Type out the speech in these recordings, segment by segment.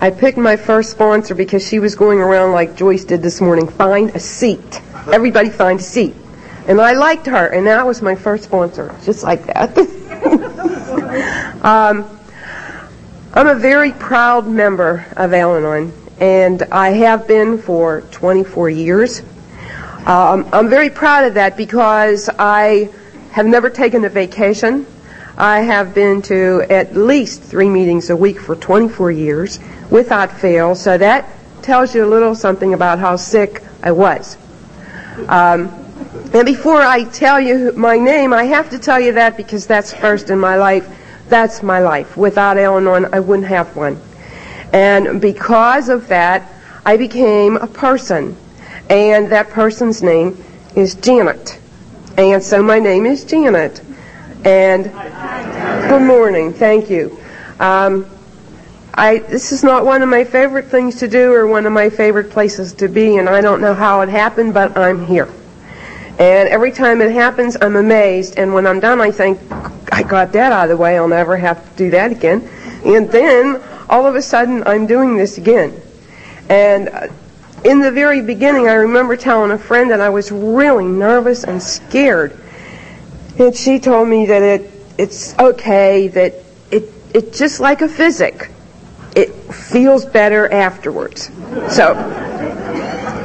I picked my first sponsor because she was going around like Joyce did this morning, find a seat. Everybody find a seat. And I liked her, and that was my first sponsor, just like that. um, I'm a very proud member of Al Anon, and I have been for 24 years. Um, I'm very proud of that because I have never taken a vacation. I have been to at least three meetings a week for 24 years without fail, so that tells you a little something about how sick I was. Um, and before I tell you my name, I have to tell you that because that's first in my life. That's my life. Without Al Anon, I wouldn't have one. And because of that, I became a person. And that person's name is Janet. And so my name is Janet. And good morning. Thank you. Um, I, this is not one of my favorite things to do or one of my favorite places to be, and I don't know how it happened, but I'm here. And every time it happens, I'm amazed, and when I'm done, I think, I got that out of the way, I'll never have to do that again. And then, all of a sudden, I'm doing this again. And uh, in the very beginning, I remember telling a friend that I was really nervous and scared and she told me that it it's okay that it it's just like a physic. It feels better afterwards. So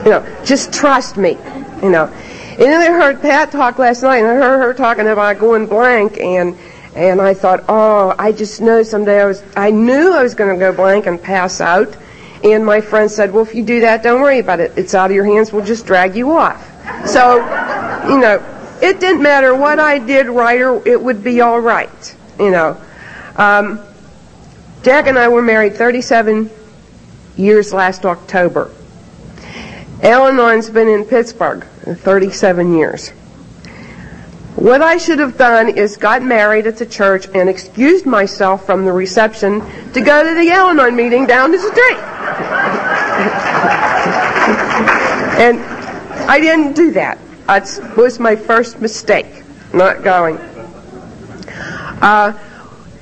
you know, just trust me. You know. And then I heard Pat talk last night and I heard her talking about going blank and and I thought, oh, I just know someday I was I knew I was gonna go blank and pass out. And my friend said, Well if you do that, don't worry about it. It's out of your hands, we'll just drag you off. So, you know, it didn't matter what I did right or it would be all right, you know. Um, Jack and I were married 37 years last October. Al Anon's been in Pittsburgh 37 years. What I should have done is got married at the church and excused myself from the reception to go to the Al-Anon meeting down the street. and I didn't do that. That was my first mistake, not going. Uh,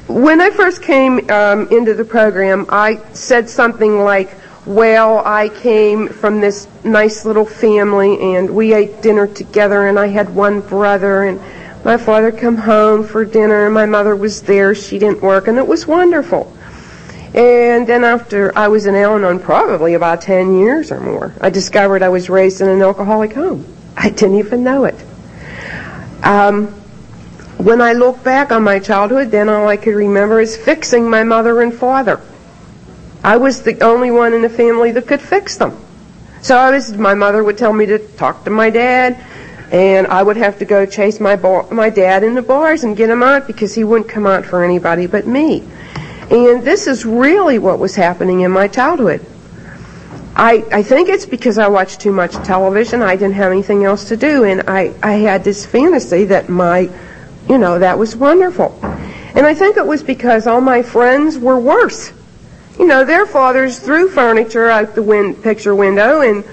when I first came um, into the program, I said something like, well, I came from this nice little family and we ate dinner together and I had one brother and my father come home for dinner and my mother was there. She didn't work and it was wonderful. And then after I was in Al-Anon probably about 10 years or more, I discovered I was raised in an alcoholic home. I didn't even know it. Um, when I look back on my childhood, then all I could remember is fixing my mother and father. I was the only one in the family that could fix them. So I was, my mother would tell me to talk to my dad, and I would have to go chase my bar, my dad in the bars and get him out because he wouldn't come out for anybody but me. And this is really what was happening in my childhood. I, I think it's because I watched too much television. I didn't have anything else to do, and I, I had this fantasy that my, you know, that was wonderful. And I think it was because all my friends were worse. You know, their fathers threw furniture out the picture window and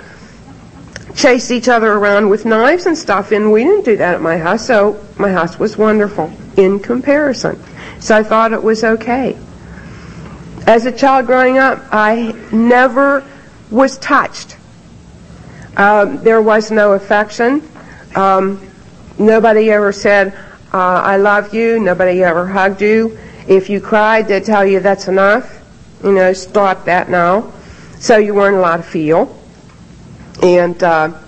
chased each other around with knives and stuff, and we didn't do that at my house, so my house was wonderful in comparison. So I thought it was okay. As a child growing up, I never was touched. Um, there was no affection. Um, nobody ever said, uh, I love you. Nobody ever hugged you. If you cried, they'd tell you that's enough. You know, stop that now. So you weren't allowed to feel. And uh,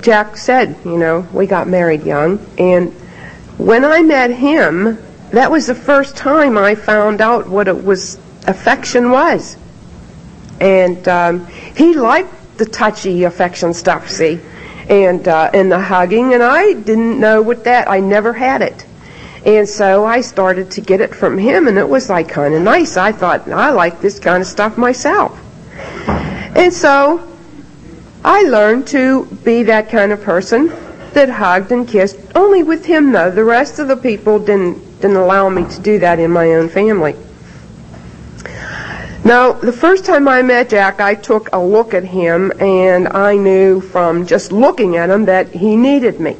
Jack said, you know, we got married young. And when I met him, that was the first time I found out what it was affection was. And um, he liked the touchy affection stuff, see, and uh, and the hugging, and I didn't know what that. I never had it, and so I started to get it from him, and it was like kind of nice. I thought I like this kind of stuff myself, and so I learned to be that kind of person that hugged and kissed. Only with him, though. The rest of the people didn't didn't allow me to do that in my own family. Now, the first time I met Jack, I took a look at him and I knew from just looking at him that he needed me.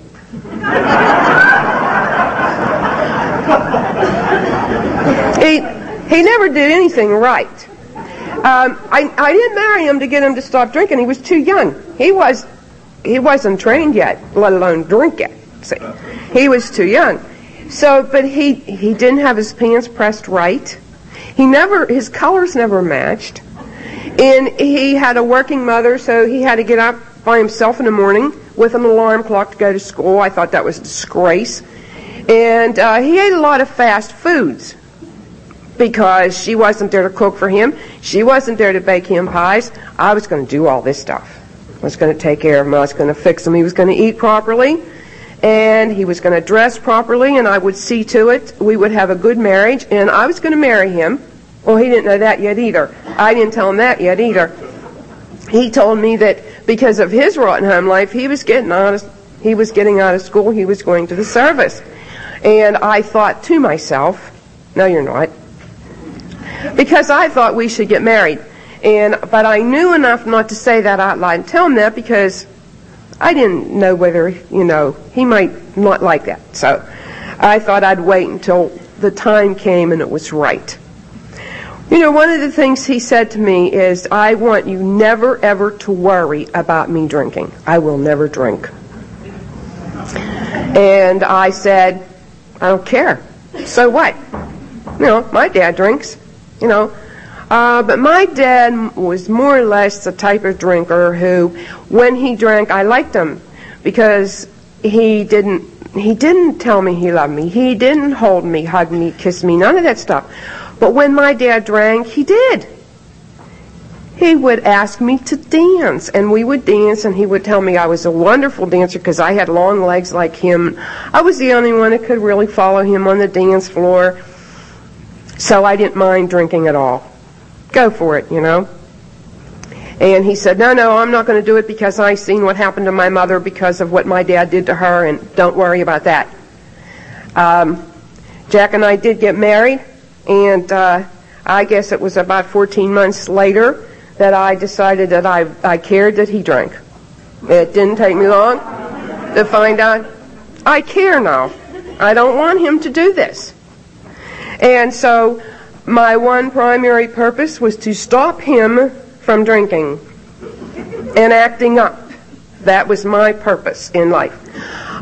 he, He never did anything right. Um, I, I didn't marry him to get him to stop drinking. He was too young. He was he wasn't trained yet, let alone drink yet. See, he was too young. So, but he he didn't have his pants pressed right. He never his colors never matched, and he had a working mother, so he had to get up by himself in the morning with an alarm clock to go to school. I thought that was a disgrace. And uh, he ate a lot of fast foods because she wasn't there to cook for him. She wasn't there to bake him pies. I was going to do all this stuff. I was going to take care of him. I was going to fix him. He was going to eat properly. And he was going to dress properly, and I would see to it we would have a good marriage, and I was going to marry him. Well, he didn't know that yet either. I didn't tell him that yet either. He told me that because of his rotten home life, he was getting out of, he was getting out of school, he was going to the service. And I thought to myself, no, you're not. Because I thought we should get married. And, but I knew enough not to say that out loud and tell him that because I didn't know whether, you know, he might not like that. So I thought I'd wait until the time came and it was right. You know, one of the things he said to me is, I want you never ever to worry about me drinking. I will never drink. And I said, I don't care. So what? You know, my dad drinks, you know. Uh, but my dad was more or less the type of drinker who, when he drank, I liked him because he didn't he didn't tell me he loved me. He didn't hold me, hug me, kiss me, none of that stuff. But when my dad drank, he did. He would ask me to dance, and we would dance, and he would tell me I was a wonderful dancer because I had long legs like him. I was the only one that could really follow him on the dance floor, so I didn't mind drinking at all. Go for it, you know. And he said, no, no, I'm not going to do it because I seen what happened to my mother because of what my dad did to her, and don't worry about that. Um, Jack and I did get married. And uh, I guess it was about 14 months later that I decided that I, I cared that he drank. It didn't take me long to find out I care now. I don't want him to do this. And so my one primary purpose was to stop him from drinking and acting up. That was my purpose in life.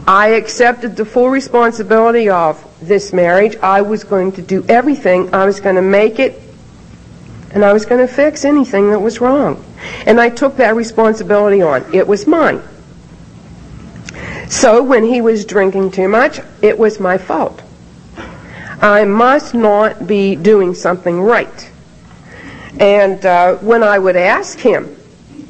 I accepted the full responsibility of this marriage. I was going to do everything. I was going to make it, and I was going to fix anything that was wrong. And I took that responsibility on. It was mine. So when he was drinking too much, it was my fault. I must not be doing something right. And uh, when I would ask him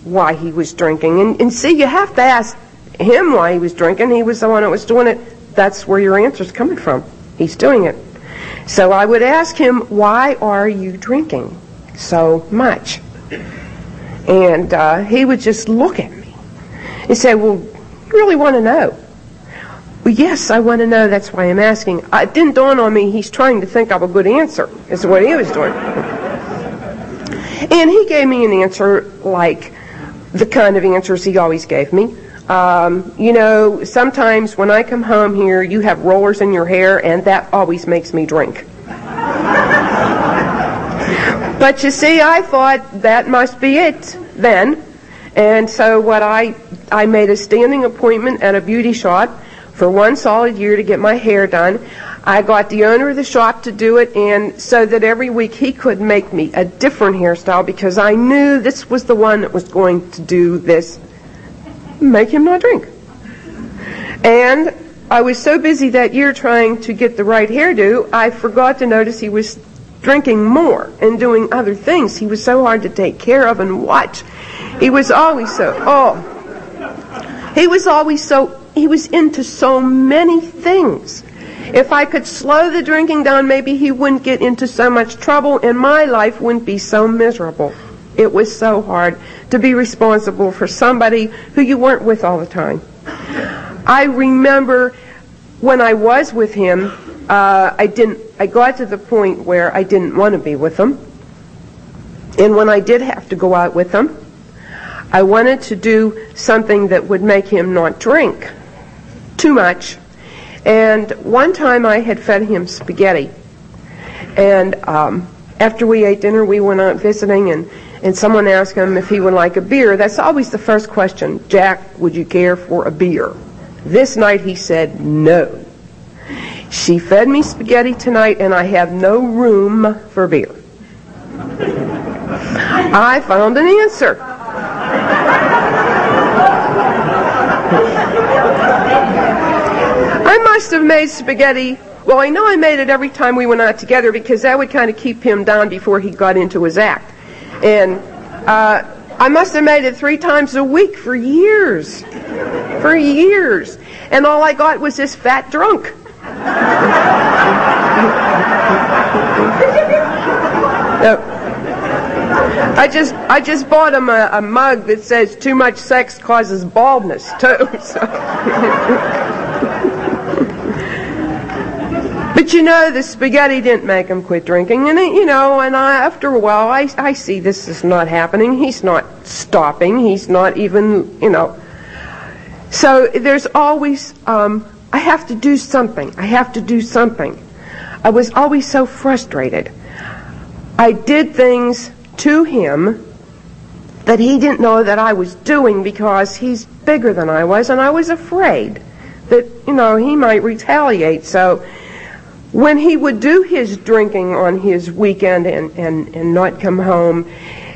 why he was drinking, and, and see, you have to ask him why he was drinking. He was the one that was doing it. That's where your answer's coming from. He's doing it. So I would ask him, why are you drinking so much? And uh, he would just look at me and say, well, you really want to know? Well, yes, I want to know. That's why I'm asking. It didn't dawn on me he's trying to think of a good answer, is what he was doing. And he gave me an answer like the kind of answers he always gave me. Um, you know, sometimes when I come home here, you have rollers in your hair, and that always makes me drink. but you see, I thought that must be it then. And so what I, I made a standing appointment at a beauty shop for one solid year to get my hair done. I got the owner of the shop to do it and so that every week he could make me a different hairstyle because I knew this was the one that was going to do this make him not drink. And I was so busy that year trying to get the right hairdo, I forgot to notice he was drinking more and doing other things. He was so hard to take care of and watch. He was always so, oh, he was always so, he was into so many things. If I could slow the drinking down, maybe he wouldn't get into so much trouble and my life wouldn't be so miserable. It was so hard to be responsible for somebody who you weren't with all the time. I remember when I was with him, uh, I didn't. I got to the point where I didn't want to be with him, and when I did have to go out with him, I wanted to do something that would make him not drink too much. And one time I had fed him spaghetti, and um, after we ate dinner, we went out visiting, and, and someone asked him if he would like a beer. That's always the first question. Jack, would you care for a beer? This night he said no. She fed me spaghetti tonight, and I have no room for beer. I found an answer. I must have made spaghetti. Well, I know I made it every time we went out together because that would kind of keep him down before he got into his act. And uh, I must have made it three times a week for years. For years. And all I got was this fat drunk. I just I just bought him a, a, mug that says too much sex causes baldness too. So. But you know the spaghetti didn't make him quit drinking, and it, you know, and I, after a while I I see this is not happening. He's not stopping. He's not even you know. So there's always um, I have to do something. I have to do something. I was always so frustrated. I did things to him that he didn't know that I was doing because he's bigger than I was, and I was afraid that, you know, he might retaliate. So when he would do his drinking on his weekend and, and, and not come home,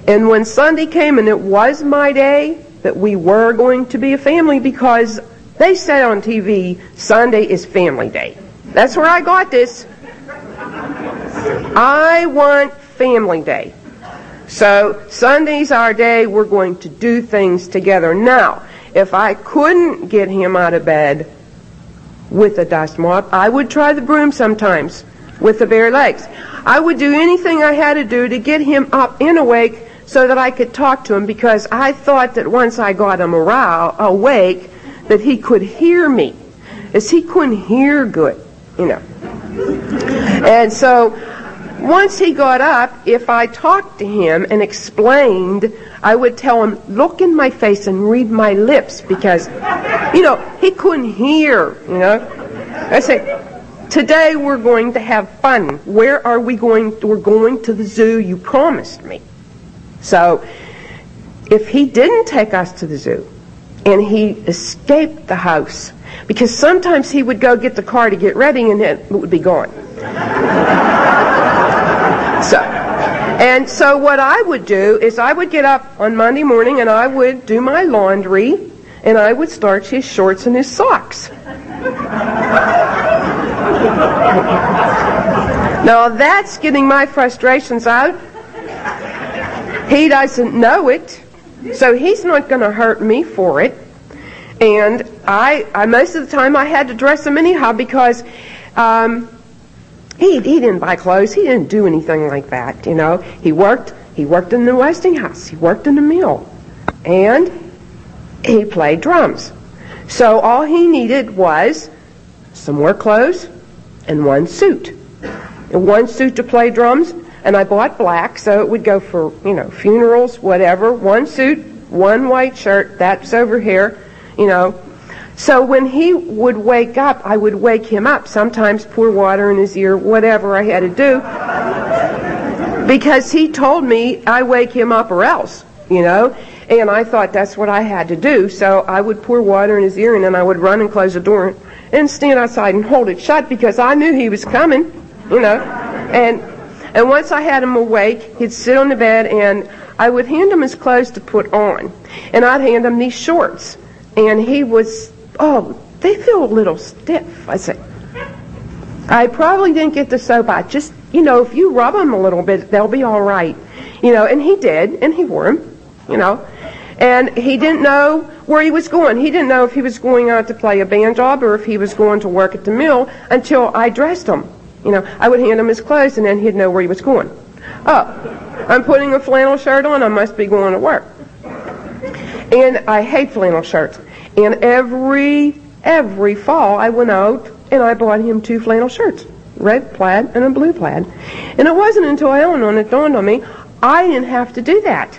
and when Sunday came and it was my day, that we were going to be a family because they said on TV, Sunday is family day. That's where I got this. I want family day. So Sunday's our day. We're going to do things together. Now, if I couldn't get him out of bed with a dust mop, I would try the broom sometimes with the bare legs. I would do anything I had to do to get him up and awake so that I could talk to him because I thought that once I got him aroused, awake, that he could hear me. As he couldn't hear good, you know. And so once he got up, if I talked to him and explained, I would tell him, look in my face and read my lips because, you know, he couldn't hear, you know. I say, today we're going to have fun. Where are we going? We're going to the zoo. You promised me. So, if he didn't take us to the zoo and he escaped the house, because sometimes he would go get the car to get ready and it would be gone. So, and so what I would do is I would get up on Monday morning and I would do my laundry and I would starch his shorts and his socks. now that's getting my frustrations out. He doesn't know it, so he's not going to hurt me for it. And I, I, most of the time I had to dress him anyhow because um, he, he didn't buy clothes. He didn't do anything like that, you know. He worked, he worked in the Westinghouse. He worked in the mill. And he played drums. So all he needed was some more clothes and one suit. And one suit to play drums, and I bought black, so it would go for, you know, funerals, whatever. One suit, one white shirt, that's over here, you know, so when he would wake up, I would wake him up, sometimes pour water in his ear, whatever I had to do. Because he told me I wake him up or else, you know. And I thought that's what I had to do. So I would pour water in his ear and then I would run and close the door and stand outside and hold it shut because I knew he was coming, you know. And and once I had him awake, he'd sit on the bed and I would hand him his clothes to put on. And I'd hand him these shorts. And he was oh, they feel a little stiff. I said, I probably didn't get the soap out. Just, you know, if you rub them a little bit, they'll be all right. You know, and he did, and he wore them, you know. And he didn't know where he was going. He didn't know if he was going out to play a band job or if he was going to work at the mill until I dressed him. You know, I would hand him his clothes and then he'd know where he was going. Oh, I'm putting a flannel shirt on. I must be going to work. And I hate flannel shirts. And every, every fall I went out and I bought him two flannel shirts, red plaid and a blue plaid. And it wasn't until Al-Anon it dawned on me, I didn't have to do that.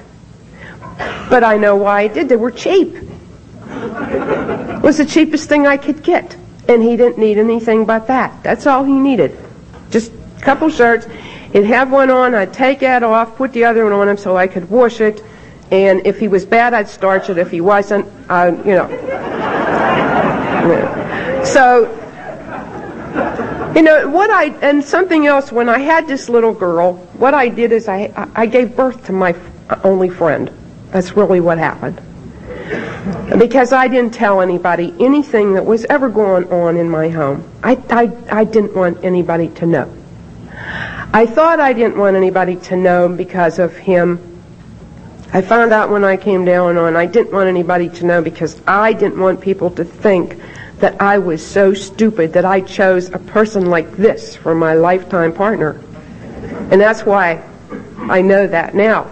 But I know why I did. They were cheap. It was the cheapest thing I could get. And he didn't need anything but that. That's all he needed. Just a couple shirts. He'd have one on, I'd take that off, put the other one on him so I could wash it, and if he was bad, I'd starch it. If he wasn't, I, you know. So, you know, what I, and something else, when I had this little girl, what I did is I, I gave birth to my only friend. That's really what happened. Because I didn't tell anybody anything that was ever going on in my home. I, I, I didn't want anybody to know. I thought I didn't want anybody to know because of him. I found out when I came down on I didn't want anybody to know because I didn't want people to think that I was so stupid that I chose a person like this for my lifetime partner. And that's why I know that now.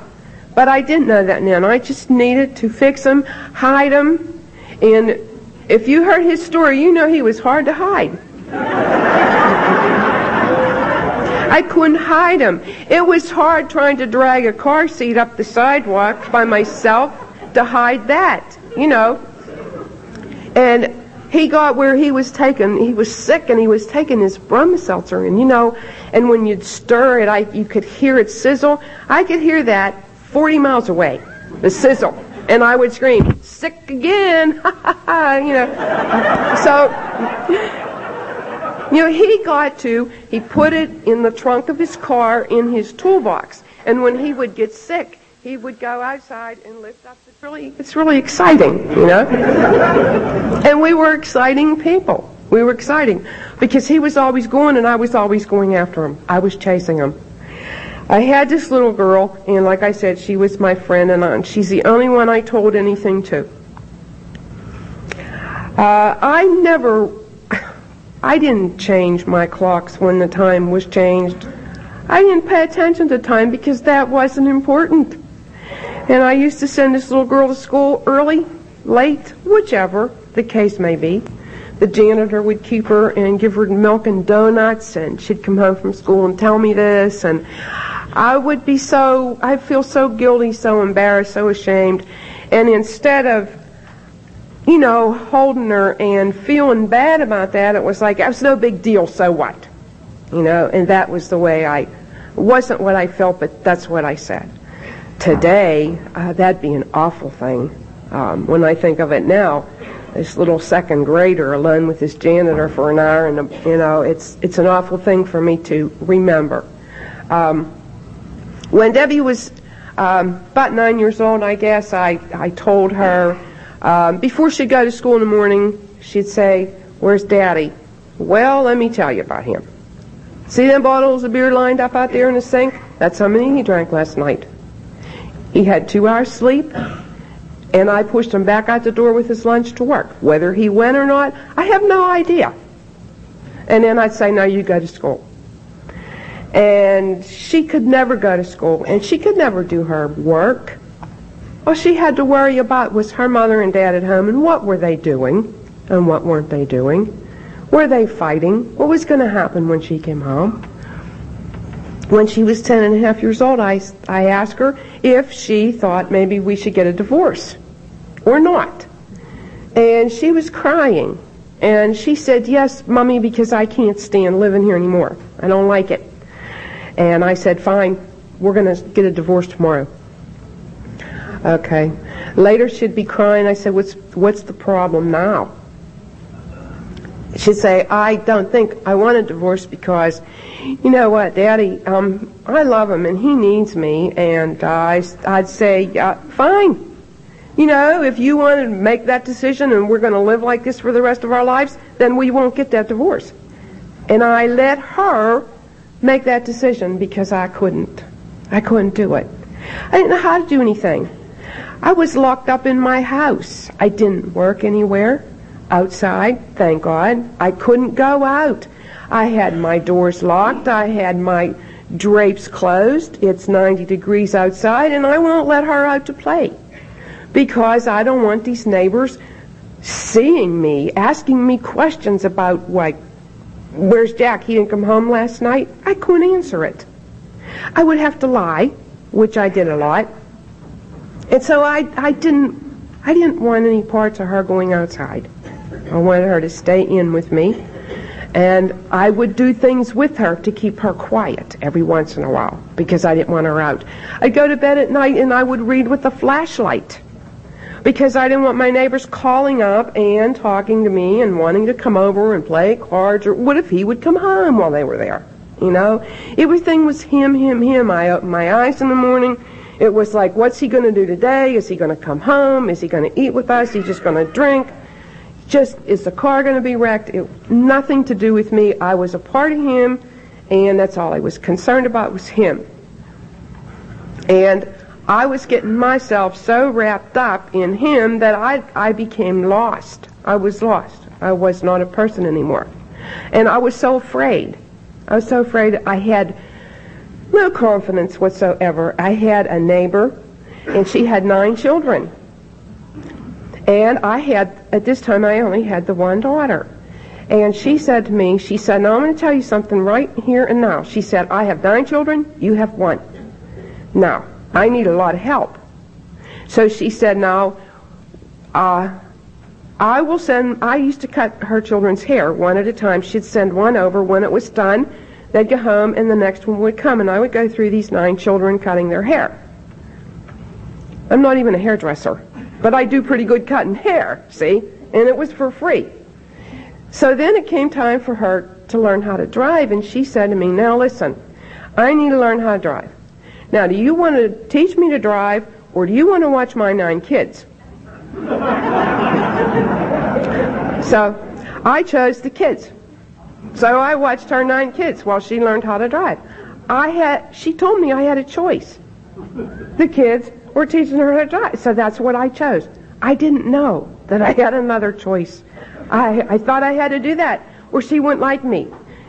But I didn't know that then. I just needed to fix him, hide him, and if you heard his story, you know he was hard to hide. I couldn't hide him. It was hard trying to drag a car seat up the sidewalk by myself to hide that, you know. And he got where he was taken, he was sick and he was taking his Bromo and you know, and when you'd stir it, I, you could hear it sizzle. I could hear that 40 miles away, the sizzle. And I would scream, sick again, you know. So, you know, he got to, he put it in the trunk of his car in his toolbox. And when he would get sick, he would go outside and lift up. It's really, it's really exciting, you know. and we were exciting people. We were exciting because he was always going and I was always going after him. I was chasing him. I had this little girl, and like I said, she was my friend, and she's the only one I told anything to. Uh, I never, I didn't change my clocks when the time was changed. I didn't pay attention to time because that wasn't important. And I used to send this little girl to school early, late, whichever the case may be. The janitor would keep her and give her milk and donuts, and she'd come home from school and tell me this, and I would be so, I'd feel so guilty, so embarrassed, so ashamed. And instead of, you know, holding her and feeling bad about that, it was like, it was no big deal, so what? You know, and that was the way I, wasn't what I felt, but that's what I said. Today, uh, that'd be an awful thing. Um, when I think of it now, this little second grader alone with this janitor for an hour, and you know, it's it's an awful thing for me to remember. Um, when Debbie was um, about nine years old, I guess, I, I told her, um, before she'd go to school in the morning, she'd say, Where's Daddy? Well, let me tell you about him. See them bottles of beer lined up out there in the sink? That's how many he drank last night. He had two hours sleep, and I pushed him back out the door with his lunch to work. Whether he went or not, I have no idea. And then I'd say, Now you go to school and she could never go to school and she could never do her work. All she had to worry about was her mother and dad at home and what were they doing and what weren't they doing. Were they fighting? What was going to happen when she came home? When she was ten and a half years old, I, I asked her if she thought maybe we should get a divorce or not. And she was crying. And she said, yes, mommy, because I can't stand living here anymore. I don't like it. And I said, fine, we're going to get a divorce tomorrow. Okay. Later she'd be crying. I said, what's, what's the problem now? She'd say, I don't think I want a divorce because, you know what, Daddy, um, I love him and he needs me. And uh, I, I'd say, uh, fine. You know, if you want to make that decision and we're going to live like this for the rest of our lives, then we won't get that divorce. And I let her make that decision because I couldn't. I couldn't do it. I didn't know how to do anything. I was locked up in my house. I didn't work anywhere outside, thank God. I couldn't go out. I had my doors locked. I had my drapes closed. It's 90 degrees outside and I won't let her out to play because I don't want these neighbors seeing me, asking me questions about like Where's Jack? He didn't come home last night. I couldn't answer it. I would have to lie, which I did a lot. And so I, I didn't, I didn't want any parts of her going outside. I wanted her to stay in with me. And I would do things with her to keep her quiet every once in a while because I didn't want her out. I'd go to bed at night and I would read with a flashlight because I didn't want my neighbors calling up and talking to me and wanting to come over and play cards or what if he would come home while they were there? You know, everything was him, him, him. I opened my eyes in the morning. It was like, what's he going to do today? Is he going to come home? Is he going to eat with us? He's just going to drink? Just, is the car going to be wrecked? It, nothing to do with me. I was a part of him, and that's all I was concerned about was him. And I was getting myself so wrapped up in him that I, I became lost. I was lost. I was not a person anymore. And I was so afraid. I was so afraid I had no confidence whatsoever. I had a neighbor, and she had nine children. And I had, at this time, I only had the one daughter. And she said to me, she said, now I'm going to tell you something right here and now. She said, I have nine children, you have one. Now, I need a lot of help. So she said, now, uh, I will send, I used to cut her children's hair one at a time. She'd send one over. When it was done, they'd go home and the next one would come and I would go through these nine children cutting their hair. I'm not even a hairdresser, but I do pretty good cutting hair, see? And it was for free. So then it came time for her to learn how to drive and she said to me, now listen, I need to learn how to drive. Now, do you want to teach me to drive, or do you want to watch my nine kids? so I chose the kids. So I watched her nine kids while she learned how to drive. I had, she told me I had a choice. The kids were teaching her how to drive, so that's what I chose. I didn't know that I had another choice. I, I thought I had to do that, or she wouldn't like me.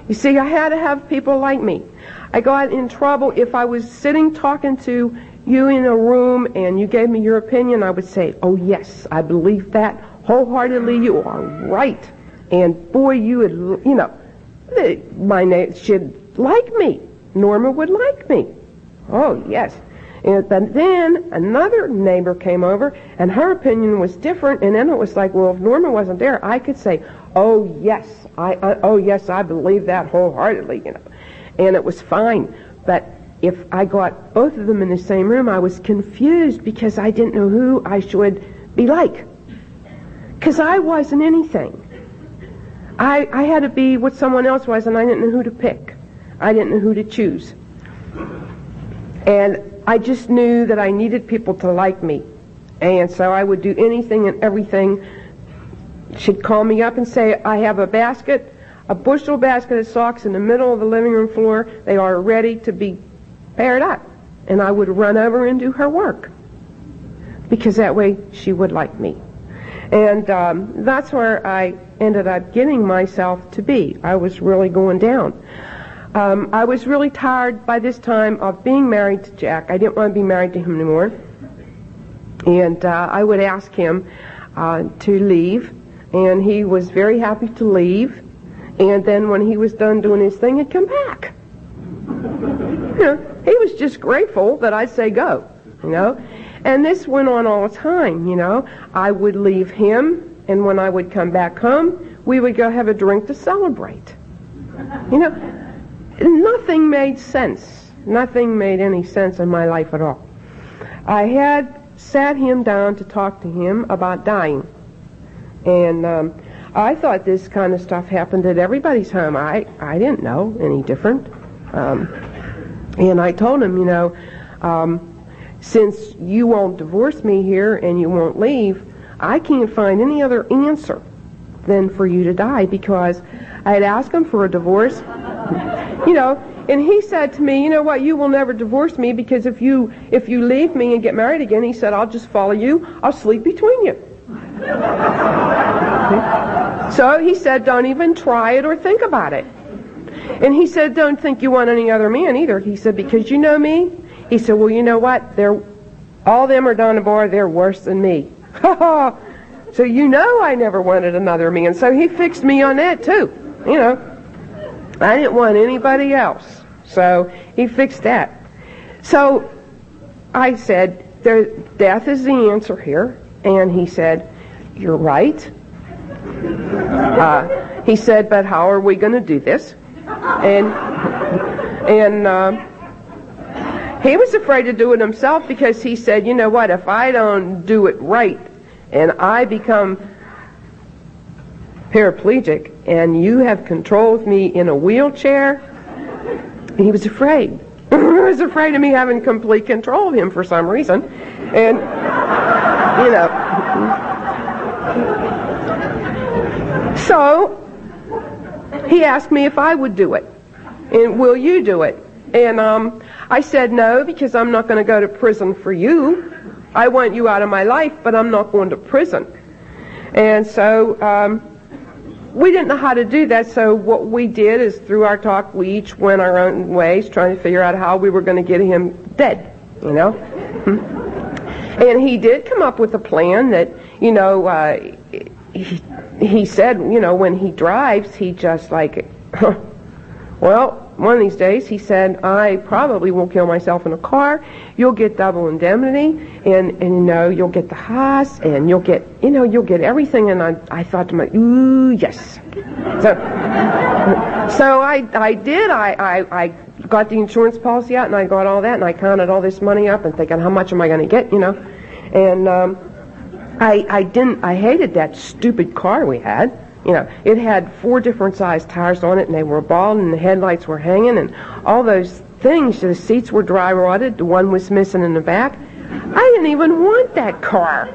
You see, I had to have people like me. I got in trouble if I was sitting talking to you in a room and you gave me your opinion, I would say, oh yes, I believe that wholeheartedly. You are right. And boy, you would, you know, my name should like me. Norma would like me. Oh yes. And then another neighbor came over and her opinion was different and then it was like, well, if Norma wasn't there, I could say, oh yes, I, I oh yes, I believe that wholeheartedly, you know and it was fine. But if I got both of them in the same room, I was confused because I didn't know who I should be like. Because I wasn't anything. I, I had to be what someone else was, and I didn't know who to pick. I didn't know who to choose. And I just knew that I needed people to like me. And so I would do anything and everything. She'd call me up and say, I have a basket a bushel basket of socks in the middle of the living room floor. They are ready to be paired up. And I would run over and do her work. Because that way she would like me. And um, that's where I ended up getting myself to be. I was really going down. Um, I was really tired by this time of being married to Jack. I didn't want to be married to him anymore. And uh, I would ask him uh, to leave, and he was very happy to leave. And then when he was done doing his thing, he'd come back. He was just grateful that I'd say go, you know. And this went on all the time, you know. I would leave him, and when I would come back home, we would go have a drink to celebrate. You know, nothing made sense. Nothing made any sense in my life at all. I had sat him down to talk to him about dying. And um, I thought this kind of stuff happened at everybody's home. I, I didn't know any different. Um, and I told him, you know, um, since you won't divorce me here and you won't leave, I can't find any other answer than for you to die because I had asked him for a divorce, you know, and he said to me, you know what, you will never divorce me because if you if you leave me and get married again, he said, I'll just follow you. I'll sleep between you. So he said, don't even try it or think about it. And he said, don't think you want any other man either. He said, because you know me. He said, well, you know what? They're, all them are down the bar. They're worse than me. so you know I never wanted another man. So he fixed me on that too. You know, I didn't want anybody else. So he fixed that. So I said, there, death is the answer here. And he said, you're right. Uh, he said, but how are we going to do this? And, and, uh, he was afraid to do it himself because he said, you know what, if I don't do it right and I become paraplegic and you have control of me in a wheelchair, he was afraid. he was afraid of me having complete control of him for some reason. And, you know. So, he asked me if I would do it. And will you do it? And um, I said no because I'm not going to go to prison for you. I want you out of my life, but I'm not going to prison. And so um, we didn't know how to do that, so what we did is through our talk, we each went our own ways, trying to figure out how we were going to get him dead, you know? Hmm. and he did come up with a plan that, you know, uh, he, he said, you know, when he drives, he just like, well, one of these days he said, I probably won't kill myself in a car. You'll get double indemnity and, and you know, you'll get the house and you'll get, you know, you'll get everything. And I, I thought to myself, ooh, yes. So, so I, I did. I, I, I got the insurance policy out and I got all that and I counted all this money up and thinking, how much am I going to get, you know? And, um, I, I didn't, I hated that stupid car we had. You know, it had four different size tires on it, and they were bald, and the headlights were hanging, and all those things. The seats were dry rotted. The one was missing in the back. I didn't even want that car.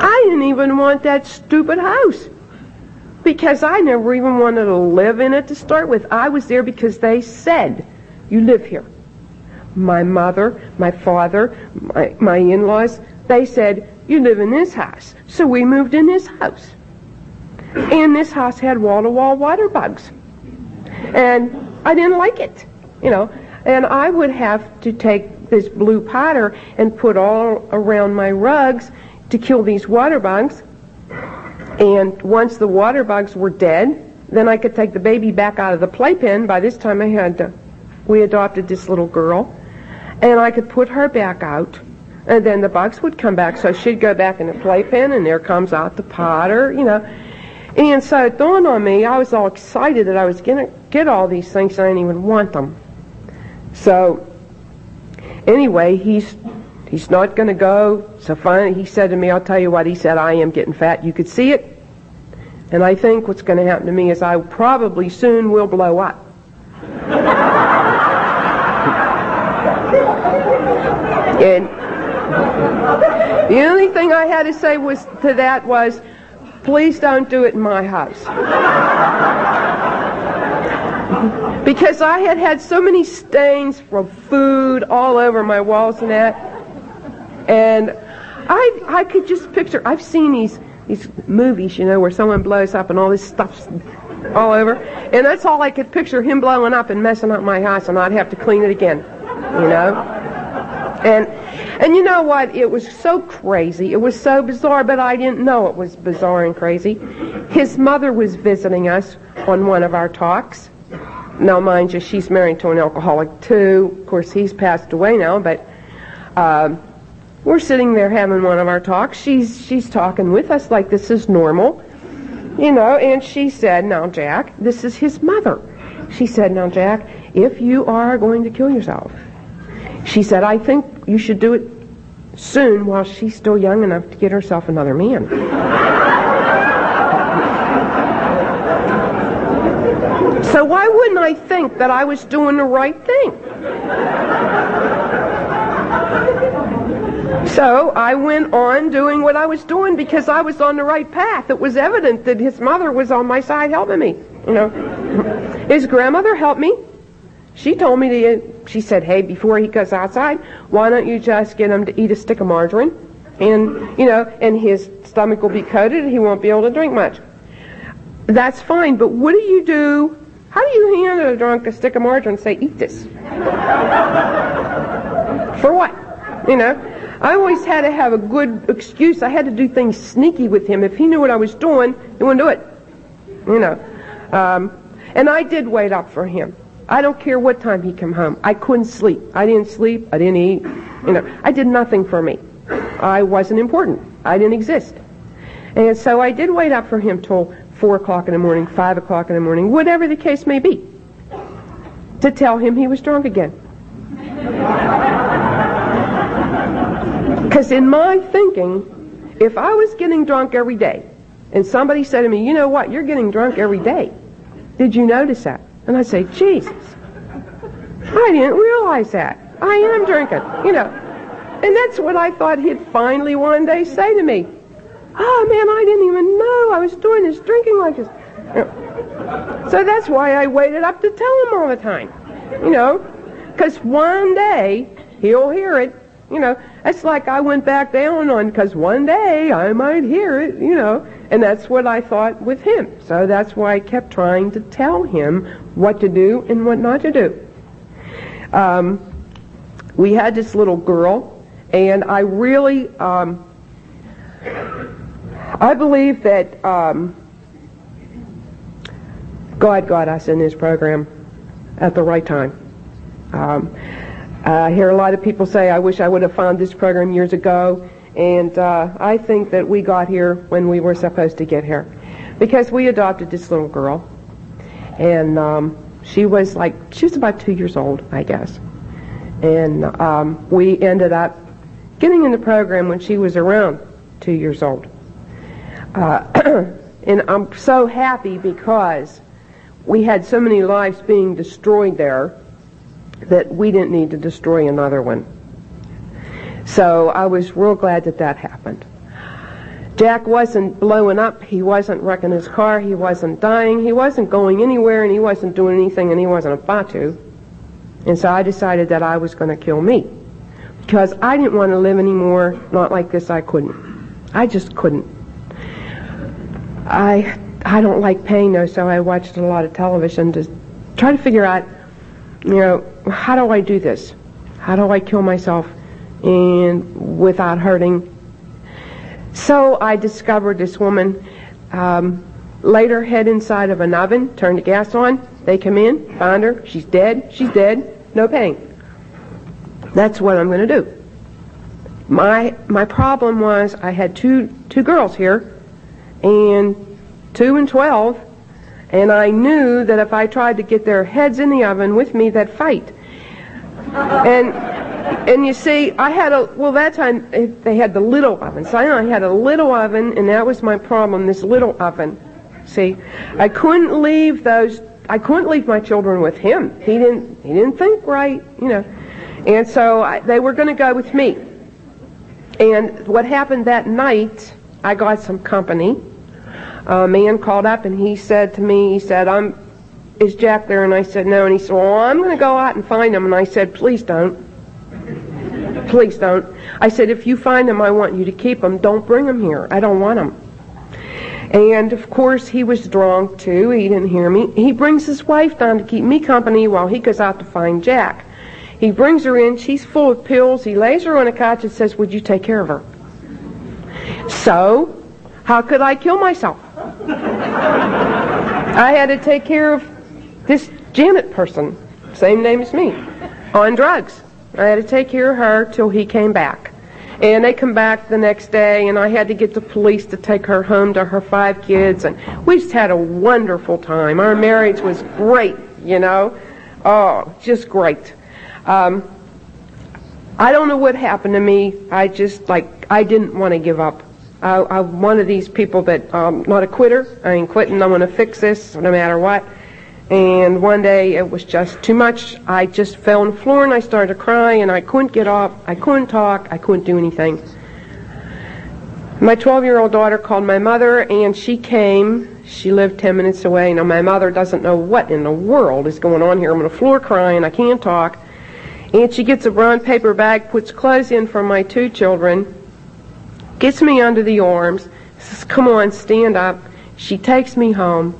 I didn't even want that stupid house because I never even wanted to live in it to start with. I was there because they said, "You live here." My mother, my father, my, my in-laws, they said, "You live in this house." So we moved in this house. And this house had wall-to-wall water bugs. And I didn't like it, you know. And I would have to take this blue powder and put all around my rugs to kill these water bugs. And once the water bugs were dead, then I could take the baby back out of the playpen. By this time I had, uh, we adopted this little girl. And I could put her back out. And then the bugs would come back. So she'd go back in the playpen and there comes out the powder, you know. And so it dawned on me, I was all excited that I was going to get all these things and I didn't even want them. So, anyway, he's he's not going to go. So finally he said to me, I'll tell you what, he said, I am getting fat. You could see it. And I think what's going to happen to me is I probably soon will blow up. and the only thing I had to say was to that was, Please don't do it in my house. because I had had so many stains from food all over my walls and that. And I, I could just picture, I've seen these, these movies, you know, where someone blows up and all this stuff's all over. And that's all I could picture, him blowing up and messing up my house and I'd have to clean it again, you know. And and you know what? It was so crazy. It was so bizarre, but I didn't know it was bizarre and crazy. His mother was visiting us on one of our talks. Now, mind you, she's married to an alcoholic too. Of course, he's passed away now, but uh, we're sitting there having one of our talks. She's she's talking with us like this is normal, you know. And she said, "Now, Jack, this is his mother." She said, "Now, Jack, if you are going to kill yourself." She said, I think you should do it soon while she's still young enough to get herself another man. so why wouldn't I think that I was doing the right thing? So I went on doing what I was doing because I was on the right path. It was evident that his mother was on my side helping me. You know, his grandmother helped me. She told me to, she said, hey, before he goes outside, why don't you just get him to eat a stick of margarine? And, you know, and his stomach will be coated and he won't be able to drink much. That's fine, but what do you do? How do you hand a drunk a stick of margarine and say, eat this? For what? You know? I always had to have a good excuse. I had to do things sneaky with him. If he knew what I was doing, he wouldn't do it. You know. Um, and I did wait up for him. I don't care what time he come home. I couldn't sleep. I didn't sleep. I didn't eat. You know, I did nothing for me. I wasn't important. I didn't exist. And so I did wait up for him till 4 o'clock in the morning, 5 o'clock in the morning, whatever the case may be, to tell him he was drunk again. Because in my thinking, if I was getting drunk every day, and somebody said to me, you know what, you're getting drunk every day. Did you notice that? And I'd say, Jesus, I didn't realize that. I am drinking, you know. And that's what I thought he'd finally one day say to me. Oh man, I didn't even know I was doing this drinking like this. So that's why I waited up to tell him all the time, you know, because one day he'll hear it. You know, it's like I went back down on because one day I might hear it, you know, and that's what I thought with him. So that's why I kept trying to tell him what to do and what not to do. Um, we had this little girl, and I really, um, I believe that um, God got us in this program at the right time. I hear a lot of people say, I wish I would have found this program years ago. And uh, I think that we got here when we were supposed to get here. Because we adopted this little girl. And um, she was like, she was about two years old, I guess. And um, we ended up getting in the program when she was around two years old. Uh, and I'm so happy because we had so many lives being destroyed there that we didn't need to destroy another one. So I was real glad that that happened. Jack wasn't blowing up. He wasn't wrecking his car. He wasn't dying. He wasn't going anywhere, and he wasn't doing anything, and he wasn't about to. And so I decided that I was going to kill me. Because I didn't want to live anymore. Not like this, I couldn't. I just couldn't. I I don't like pain though, so I watched a lot of television to try to figure out, you know, how do I do this? How do I kill myself and without hurting? So I discovered this woman um, laid her head inside of an oven, turned the gas on. They come in, find her. She's dead. She's dead. No pain. That's what I'm going to do. My my problem was I had two two girls here, and two and twelve, and I knew that if I tried to get their heads in the oven with me, they'd fight. And and you see, I had a well that time eh, they had the little oven, so I had a little oven, and that was my problem. This little oven. See, I couldn't leave those. I couldn't leave my children with him. He didn't. He didn't think right, you know. And so I, they were going to go with me. And what happened that night, I got some company. A man called up and he said to me, he said, "I'm, is Jack there?" And I said, "No." And he said, "Well, I'm going to go out and find him." And I said, "Please don't." Please don't. I said, if you find him, I want you to keep him. Don't bring him here. I don't want him. And of course, he was drunk too. He didn't hear me. He brings his wife down to keep me company while he goes out to find Jack. He brings her in. She's full of pills. He lays her on a couch and says, Would you take care of her? So, how could I kill myself? I had to take care of this Janet person, same name as me, on drugs. I had to take care of her till he came back. And they come back the next day, and I had to get the police to take her home to her five kids, and we just had a wonderful time. Our marriage was great, you know. Oh, just great. Um, I don't know what happened to me. I just, like, I didn't want to give up. I, I'm one of these people that, um, not a quitter. I ain't quitting. I'm going to fix this no matter what. And one day it was just too much. I just fell on the floor and I started to cry and I couldn't get up. I couldn't talk. I couldn't do anything. My 12 year old daughter called my mother and she came. She lived 10 minutes away. Now my mother doesn't know what in the world is going on here. I'm on the floor crying. I can't talk. And she gets a brown paper bag, puts clothes in for my two children, gets me under the arms, says, come on, stand up. She takes me home.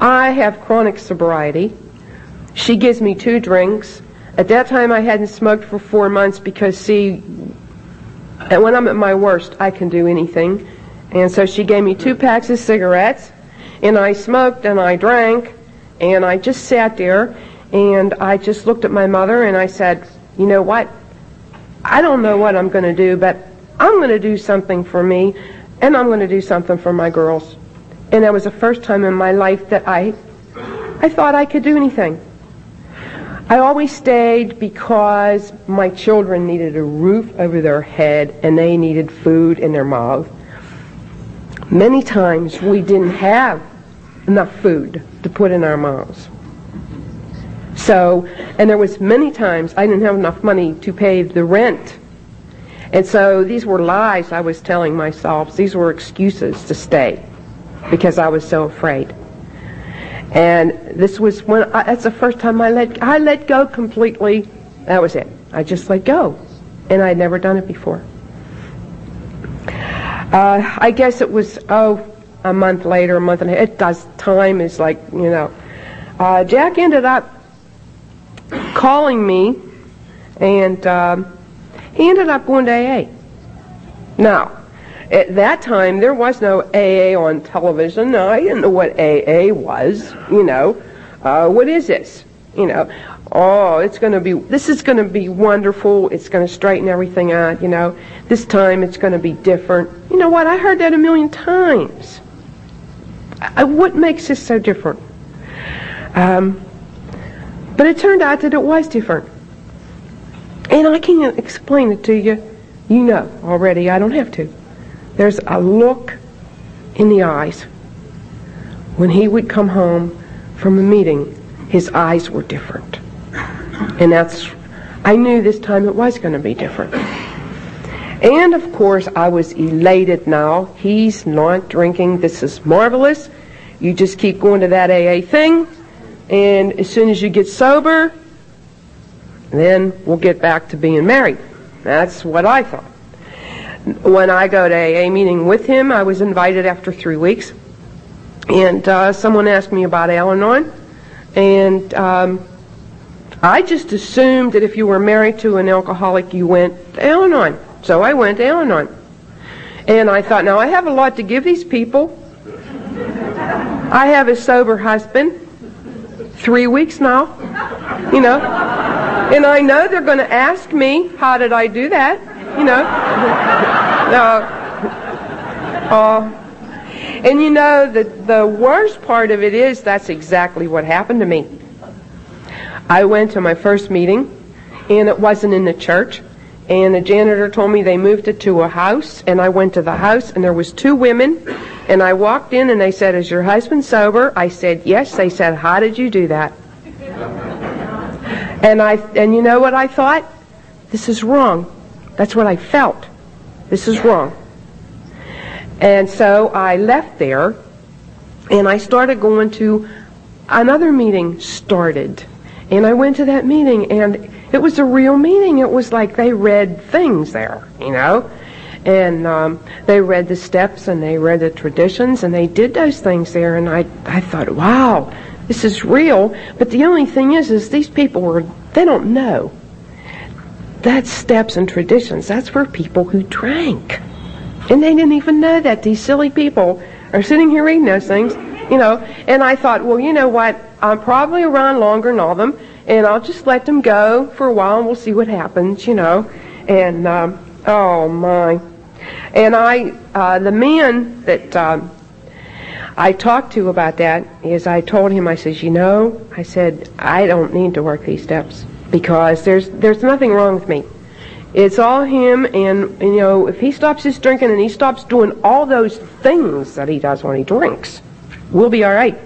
I have chronic sobriety. She gives me two drinks. At that time, I hadn't smoked for four months because, see, when I'm at my worst, I can do anything. And so she gave me two packs of cigarettes, and I smoked and I drank, and I just sat there, and I just looked at my mother and I said, you know what? I don't know what I'm going to do, but I'm going to do something for me. and I'm going to do something for my girls. And that was the first time in my life that I, I thought I could do anything. I always stayed because my children needed a roof over their head and they needed food in their mouth. Many times we didn't have enough food to put in our mouths. So, and there was many times I didn't have enough money to pay the rent. And so these were lies I was telling myself. These were excuses to stay because I was so afraid. And this was when I, that's the first time I let I let go completely. That was it. I just let go, and I'd never done it before. Uh, I guess it was oh a month later, a month and a half. It does. Time is like you know. Uh, Jack ended up calling me, and um, he ended up going to AA. Now, at that time, there was no AA on television. I didn't know what AA was. You know, uh, what is this? You know, oh, it's going to be, this is going to be wonderful. It's going to straighten everything out. You know, this time it's going to be different. You know what? I heard that a million times. I, what makes this so different? Um, but it turned out that it was different. And I can't explain it to you. You know already. I don't have to. There's a look in the eyes. When he would come home from a meeting, his eyes were different. And that's, I knew this time it was going to be different. And of course, I was elated now. He's not drinking. This is marvelous. You just keep going to that AA thing. And as soon as you get sober, then we'll get back to being married. That's what I thought when I go to AA meeting with him, I was invited after three weeks, and uh, someone asked me about Al-Anon, and um, I just assumed that if you were married to an alcoholic, you went to Al-Anon. So I went to Al-Anon. And I thought, now I have a lot to give these people. I have a sober husband, three weeks now, you know, and I know they're going to ask me, how did I do that? you know. uh, uh, and you know, the, the worst part of it is that's exactly what happened to me. I went to my first meeting, and it wasn't in the church. And the janitor told me they moved it to a house, and I went to the house, and there was two women, and I walked in, and they said, "Is your husband sober?" I said, "Yes." They said, "How did you do that?" And I, and you know what I thought? This is wrong. That's what I felt. This is wrong. And so I left there and I started going to another meeting started. And I went to that meeting and it was a real meeting. It was like they read things there, you know. And um, they read the steps and they read the traditions and they did those things there. And I, I thought, wow, this is real. But the only thing is, is these people were, they don't know. That's steps and traditions. That's for people who drank. And they didn't even know that. These silly people are sitting here reading those things, you know. And I thought, well, you know what? I'm probably around longer than all of them, and I'll just let them go for a while and we'll see what happens, you know. And, um, oh my. And I, uh, the man that, um, I talked to about that is I told him, I says, you know, I said, I don't need to work these steps because there's there's nothing wrong with me. It's all him, and you know, if he stops his drinking and he stops doing all those things that he does when he drinks, we'll be all right.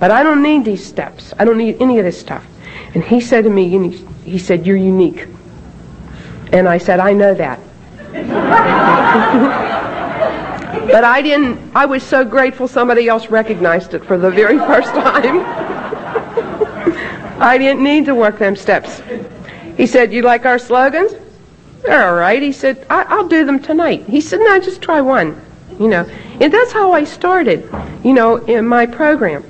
But I don't need these steps. I don't need any of this stuff. And he said to me, he said, "You're unique." And I said, "I know that." but I didn't. I was so grateful somebody else recognized it for the very first time. I didn't need to work them steps. He said, You like our slogans? They're all right. He said, I- will do them tonight. He said, No, just try one. You know, and that's how I started, you know, in my program.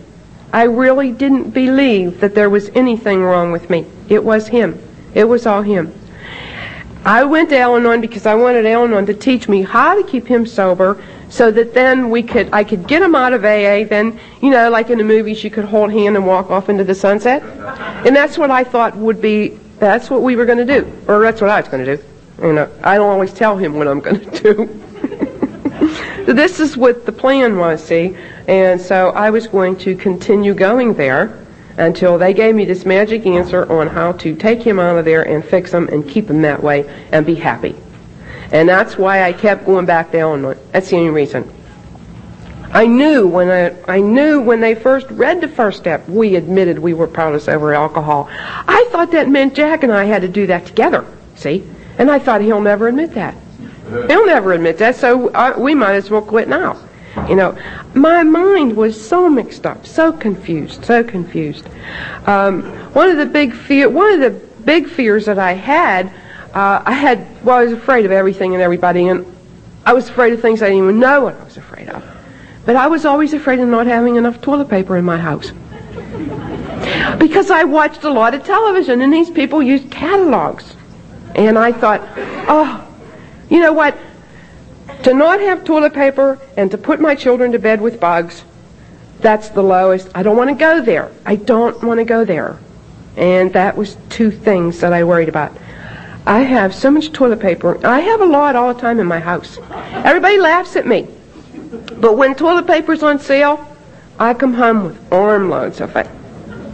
I really didn't believe that there was anything wrong with me. It was him. It was all him. I went to Al-Anon because I wanted Al-Anon to teach me how to keep him sober so that then we could I could get him out of AA. Then you know, like in the movies, you could hold hand and walk off into the sunset, and that's what I thought would be. That's what we were going to do, or that's what I was going to do. You know, I don't always tell him what I'm going to do. this is what the plan was, see? And so I was going to continue going there until they gave me this magic answer on how to take him out of there and fix him and keep him that way and be happy. And that's why I kept going back Al-Anon. That's the only reason. I knew when I, I knew when they first read the first step, we admitted we were powerless over alcohol. I thought that meant Jack and I had to do that together. See, and I thought he'll never admit that. He'll never admit that, so uh, we might as well quit now. You know, my mind was so mixed up, so confused, so confused. Um, one of the big fear, one of the big fears that I had, uh, I had, well, I was afraid of everything and everybody, and I was afraid of things I didn't even know what I was afraid of. But I was always afraid of not having enough toilet paper in my house. Because I watched a lot of television and these people used catalogs. And I thought, oh, you know what? To not have toilet paper and to put my children to bed with bugs, that's the lowest. I don't want to go there. I don't want to go there. And that was two things that I worried about. I have so much toilet paper. I have a lot all the time in my house. Everybody laughs at me. But when toilet paper's on sale, I come home with armloads of it.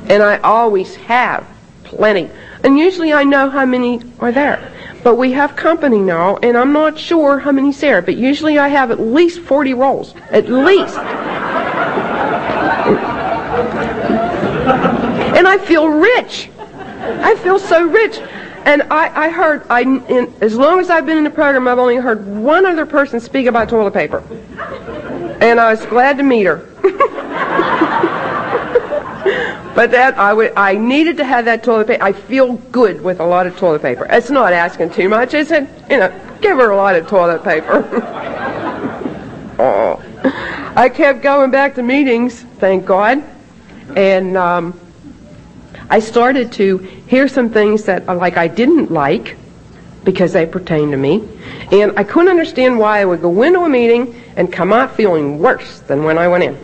And I always have plenty. And usually I know how many are there. But we have company now, and I'm not sure how many's there, but usually I have at least 40 rolls. At least. and I feel rich. I feel so rich. And I, I heard, I, in, as long as I've been in the program, I've only heard one other person speak about toilet paper. And I was glad to meet her. but that I would, I needed to have that toilet paper. I feel good with a lot of toilet paper. It's not asking too much, is it? You know, give her a lot of toilet paper. oh, I kept going back to meetings, thank God, and um, I started to hear some things that uh, like I didn't like because they pertain to me, and I couldn't understand why I would go into a meeting and come out feeling worse than when I went in.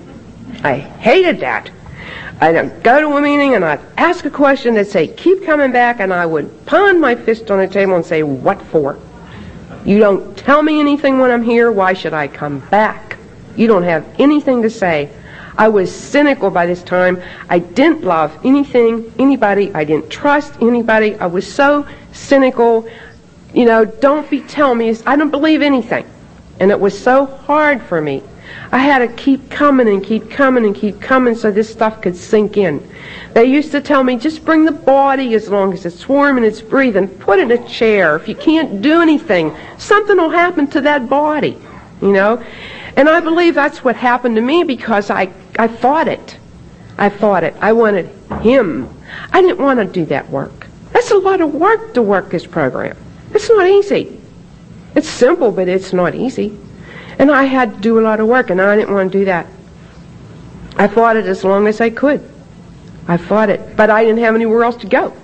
I hated that. I'd go to a meeting and I'd ask a question, they'd say, keep coming back, and I would pound my fist on the table and say, what for? You don't tell me anything when I'm here, why should I come back? You don't have anything to say. I was cynical by this time. I didn't love anything, anybody. I didn't trust anybody. I was so cynical. You know, don't be telling me. I don't believe anything. And it was so hard for me. I had to keep coming and keep coming and keep coming so this stuff could sink in. They used to tell me, just bring the body as long as it's warm and it's breathing. Put it in a chair. If you can't do anything, something will happen to that body. You know? And I believe that's what happened to me because I, I fought it. I fought it. I wanted him. I didn't want to do that work. That's a lot of work to work this program. It's not easy. It's simple, but it's not easy. And I had to do a lot of work, and I didn't want to do that. I fought it as long as I could. I fought it, but I didn't have anywhere else to go.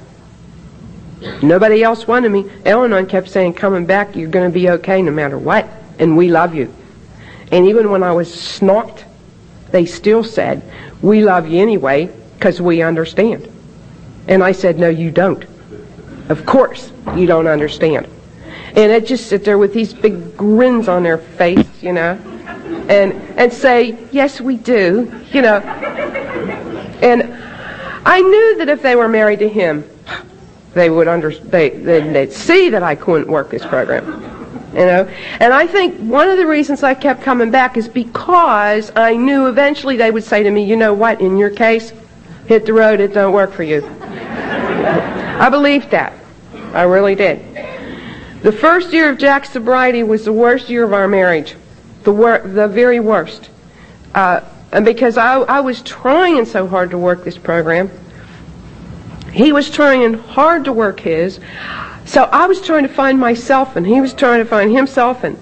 Nobody else wanted me. Al-Anon kept saying, coming back, you're going to be okay no matter what, and we love you. And even when I was snot, they still said, we love you anyway because we understand. And I said, no, you don't. Of course you don't understand. And I'd just sit there with these big grins on their face, you know, and, and say, yes, we do, you know. And I knew that if they were married to him, they would under, they, they'd see that I couldn't work this program. You know? And I think one of the reasons I kept coming back is because I knew eventually they would say to me, you know what, in your case, hit the road, it don't work for you. I believed that. I really did. The first year of Jack's sobriety was the worst year of our marriage. The, wor- the very worst. Uh, and because I, I was trying so hard to work this program, he was trying hard to work his. So I was trying to find myself, and he was trying to find himself, and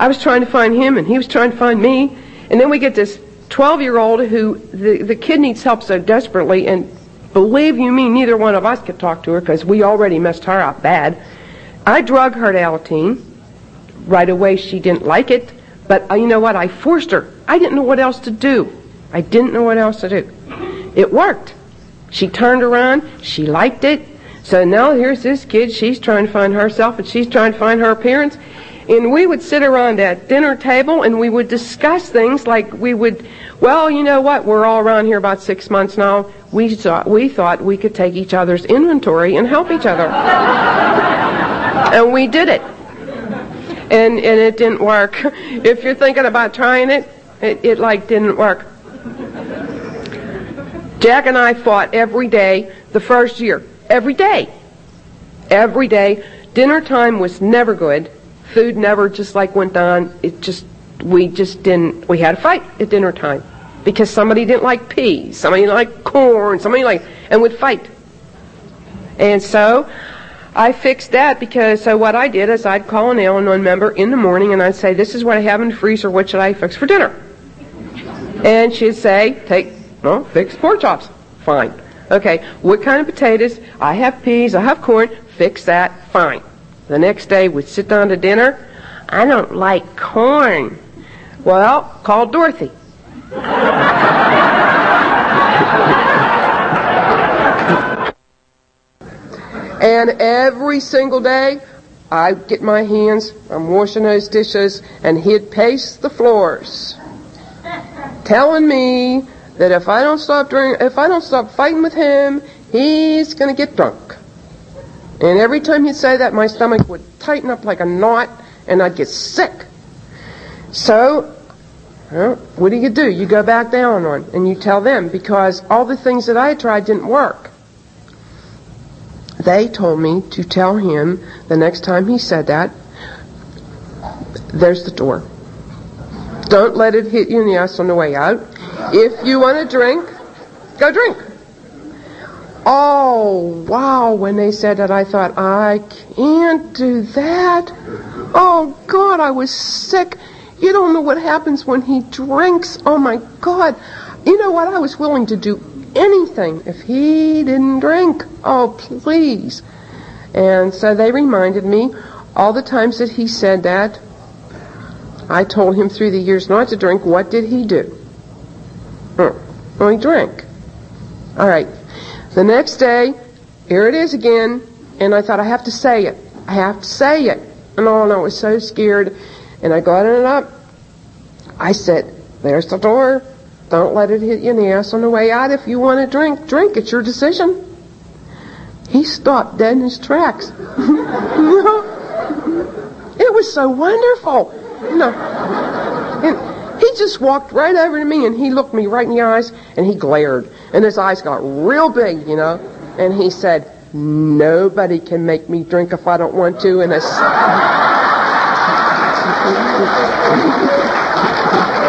I was trying to find him, and he was trying to find me. And then we get this 12 year old who the, the kid needs help so desperately, and believe you me, neither one of us could talk to her because we already messed her up bad. I drug her to Alateen. Right away, she didn't like it, but uh, you know what? I forced her. I didn't know what else to do. I didn't know what else to do. It worked. She turned around. She liked it. So now here's this kid. She's trying to find herself and she's trying to find her appearance. And we would sit around that dinner table and we would discuss things like we would, well, you know what? We're all around here about six months now. We thought, we thought we could take each other's inventory and help each other. and we did it. And, and it didn't work. If you're thinking about trying it, it, it like didn't work. Jack and I fought every day the first year. Every day. Every day. Dinner time was never good. Food never just like went on. It just, we just didn't, we had a fight at dinner time. Because somebody didn't like peas, somebody didn't like corn, somebody like, and would fight. And so, I fixed that because so what I did is I'd call an Al-Anon member in the morning and I'd say, this is what I have in the freezer, what should I fix for dinner? And she'd say, take no, fix pork chops. Fine. Okay, what kind of potatoes? I have peas, I have corn. Fix that. Fine. The next day we'd sit down to dinner. I don't like corn. Well, call Dorothy. and every single day, I get my hands, I'm washing those dishes, and he'd pace the floors, telling me that if I don't stop drink, if I don't stop fighting with him, he's to get drunk. And every time he'd say that, my stomach would tighten up like a knot, and I'd get sick. So, well, what do you do? You go back down on and you tell them because all the things that I tried didn't work. They told me to tell him the next time he said that, there's the door. Don't let it hit you in the ass on the way out. If you want to drink, go drink. Oh, wow. When they said that, I thought, I can't do that. Oh, God, I was sick. You don't know what happens when he drinks. Oh, my God. You know what? I was willing to do anything if he didn't drink. Oh, please. And so they reminded me all the times that he said that. I told him through the years not to drink. What did he do? Oh, he drank. All right. The next day, here it is again, and I thought I have to say it. I have to say it. And oh, and I was so scared, and I got it up. I said, "There's the door. Don't let it hit you in the ass on the way out. If you want to drink, drink. It's your decision." He stopped dead in his tracks. it was so wonderful. Know, and he just walked right over to me and he looked me right in the eyes and he glared. And his eyes got real big, you know. And he said, Nobody can make me drink if I don't want to. And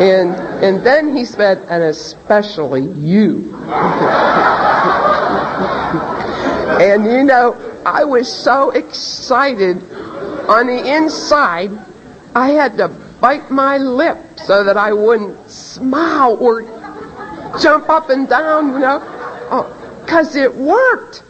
and and then he said, and especially you. and you know, I was so excited on the inside I had to bite my lip so that I wouldn't smile or jump up and down, you know, oh, it worked.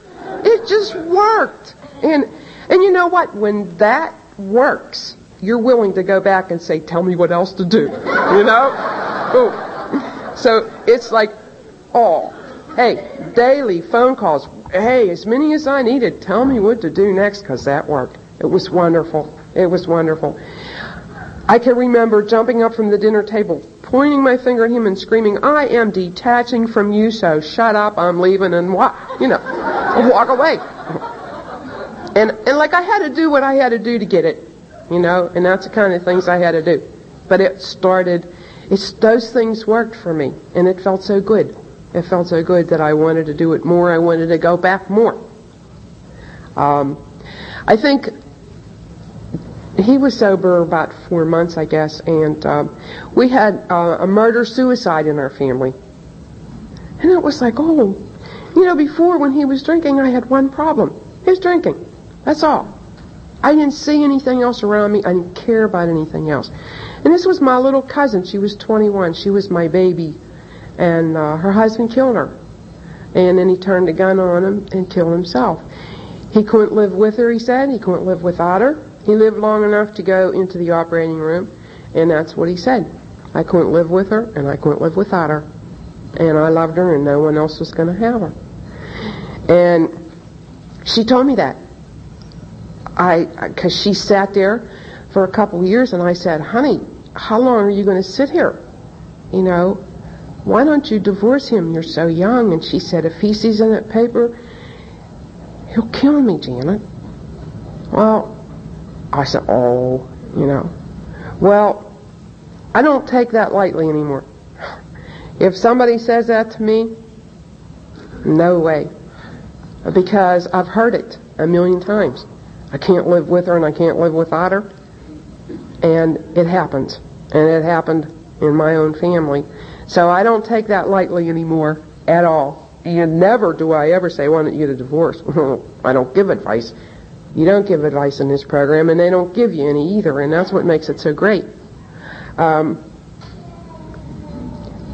It just worked. And, and you know what? When that works, you're willing to go back and say, tell me what else to do, you know? So it's like, oh, hey, daily phone calls. Hey, as many as I needed, tell me what to do next because that worked. It was wonderful. It was wonderful. I can remember jumping up from the dinner table, pointing my finger at him and screaming, I am detaching from you, so shut up, I'm leaving, and what, you know, walk away. And, and like I had to do what I had to do to get it, you know, and that's the kind of things I had to do. But it started, it's, those things worked for me, and it felt so good. It felt so good that I wanted to do it more, I wanted to go back more. Um, I think he was sober about four months, I guess, and um, we had uh, a murder suicide in our family. And it was like, oh, you know, before when he was drinking, I had one problem his drinking. That's all. I didn't see anything else around me. I didn't care about anything else. And this was my little cousin. She was 21. She was my baby. And uh, her husband killed her. And then he turned a gun on him and killed himself. He couldn't live with her, he said. He couldn't live without her. He lived long enough to go into the operating room, and that's what he said. I couldn't live with her, and I couldn't live without her. And I loved her, and no one else was going to have her. And she told me that. I, because she sat there for a couple of years, and I said, honey, how long are you going to sit here? You know, why don't you divorce him? You're so young. And she said, if he sees in that paper, he'll kill me, Janet. Well, I said, oh, you know. Well, I don't take that lightly anymore. If somebody says that to me, no way. Because I've heard it a million times. I can't live with her and I can't live without her. And it happens. And it happened in my own family. So I don't take that lightly anymore at all. And never do I ever say, why don't you a divorce? I don't give advice. You don't give advice in this program, and they don't give you any either, and that's what makes it so great. Um,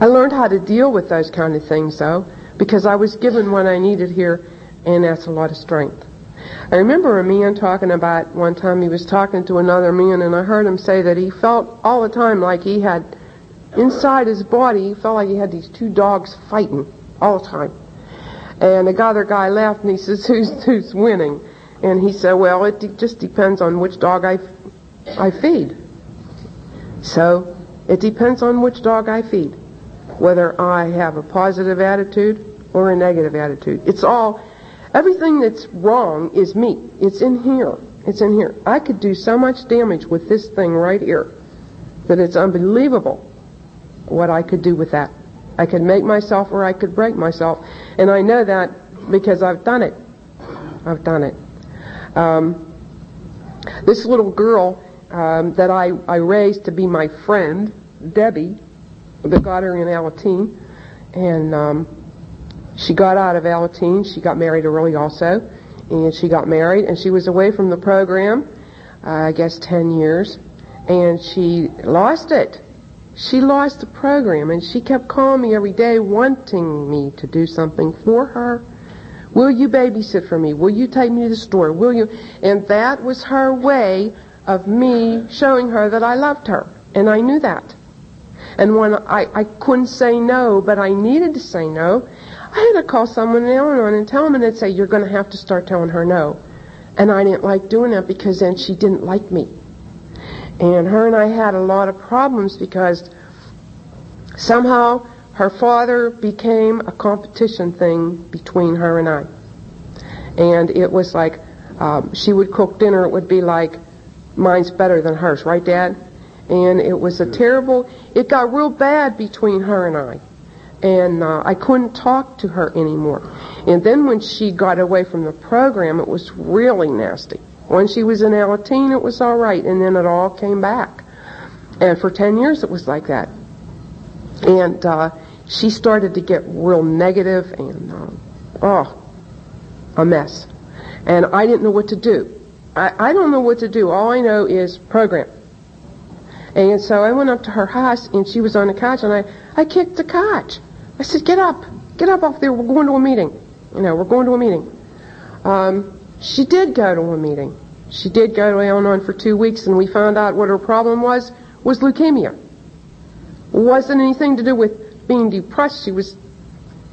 I learned how to deal with those kind of things, though, because I was given what I needed here, and that's a lot of strength. I remember a man talking about one time he was talking to another man, and I heard him say that he felt all the time like he had inside his body, he felt like he had these two dogs fighting all the time. And the other guy laughed and he says, "Who's who's winning?" And he said, "Well, it de- just depends on which dog I I feed." So it depends on which dog I feed, whether I have a positive attitude or a negative attitude. It's all everything that's wrong is me. It's in here. It's in here. I could do so much damage with this thing right here that it's unbelievable what I could do with that. I could make myself or I could break myself. And I know that because I've done it. I've done it. Um, this little girl um, that I, I raised to be my friend, Debbie, got her in Alateen, and um, she got out of Alateen. She got married early also, and she got married, and she was away from the program, uh, I guess 10 years, and she lost it she lost the program and she kept calling me every day wanting me to do something for her. Will you babysit for me? Will you take me to the store? Will you? And that was her way of me showing her that I loved her. And I knew that. And when I, I couldn't say no, but I needed to say no, I had to call someone in Al-Anon and tell them and they'd say, you're going to have to start telling her no. And I didn't like doing that because then she didn't like me. And her and I had a lot of problems because somehow her father became a competition thing between her and I. And it was like um, she would cook dinner, it would be like, mine's better than hers, right, Dad? And it was a terrible, it got real bad between her and I. And uh, I couldn't talk to her anymore. And then when she got away from the program, it was really nasty. When she was in Alateen, it was all right, and then it all came back. And for 10 years, it was like that. And uh, she started to get real negative and, uh, oh, a mess. And I didn't know what to do. I, I don't know what to do. All I know is program. And so I went up to her house, and she was on the couch, and I, I kicked the couch. I said, get up. Get up off there. We're going to a meeting. You know, we're going to a meeting. Um, she did go to a meeting. She did go to Al-Anon for two weeks, and we found out what her problem was, was leukemia. It wasn't anything to do with being depressed. She was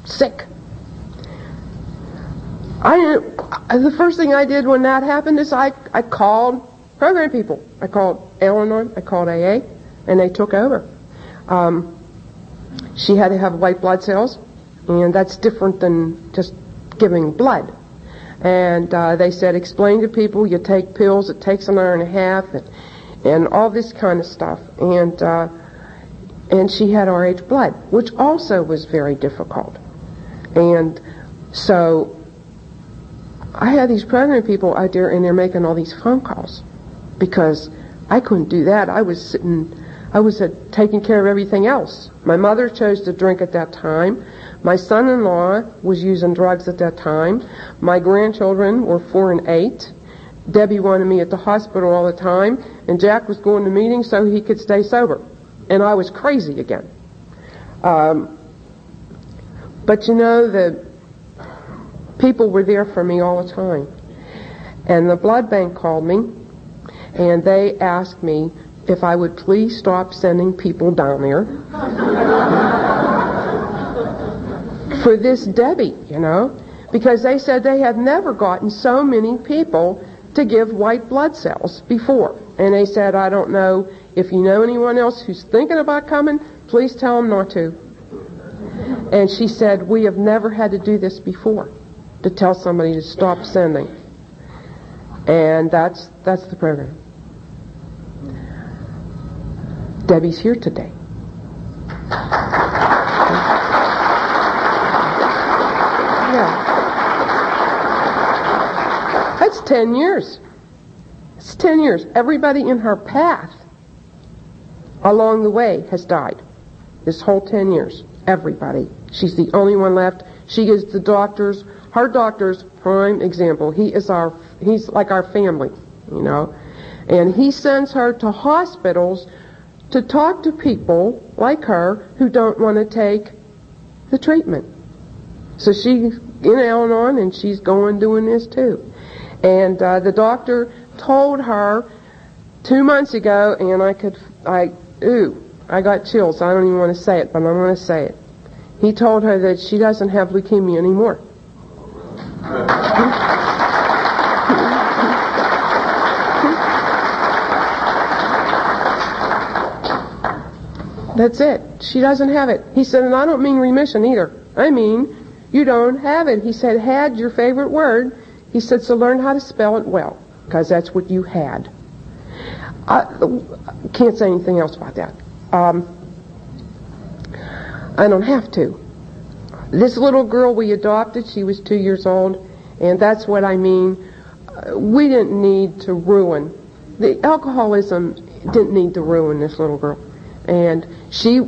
sick. I the first thing I did when that happened is I, I called program people. I called Al-Anon, I called AA, and they took over. Um, she had to have white blood cells, and that's different than just giving blood. And uh, they said, explain to people you take pills, it takes an hour and a half, and, and all this kind of stuff. And uh, and she had Rh blood, which also was very difficult. And so I had these pregnant people out there, and they're making all these phone calls because I couldn't do that. I was sitting, I was uh, taking care of everything else. My mother chose to drink at that time. My son-in-law was using drugs at that time. My grandchildren were four and eight. Debbie wanted me at the hospital all the time, and Jack was going to meetings so he could stay sober. And I was crazy again. Um, but you know, the people were there for me all the time. And the blood bank called me, and they asked me if I would please stop sending people down there. for this Debbie, you know, because they said they had never gotten so many people to give white blood cells before. And they said, I don't know if you know anyone else who's thinking about coming, please tell them not to. And she said, we have never had to do this before, to tell somebody to stop sending. And that's, that's the program. Debbie's here today. Yeah. That's 10 years. It's 10 years. Everybody in her path along the way has died. This whole 10 years. Everybody. She's the only one left. She is the doctor's, her doctor's prime example. He is our, he's like our family, you know. And he sends her to hospitals to talk to people like her who don't want to take the treatment. So she's in Al-Anon and she's going doing this too. And uh, the doctor told her two months ago, and I could, I, ooh, I got chills. I don't even want to say it, but I'm going to say it. He told her that she doesn't have leukemia anymore. That's it. She doesn't have it. He said, and I don't mean remission either. I mean, you don't have it. He said, had your favorite word. He said, so learn how to spell it well, because that's what you had. I can't say anything else about that. Um, I don't have to. This little girl we adopted, she was two years old, and that's what I mean. We didn't need to ruin. The alcoholism didn't need to ruin this little girl. And she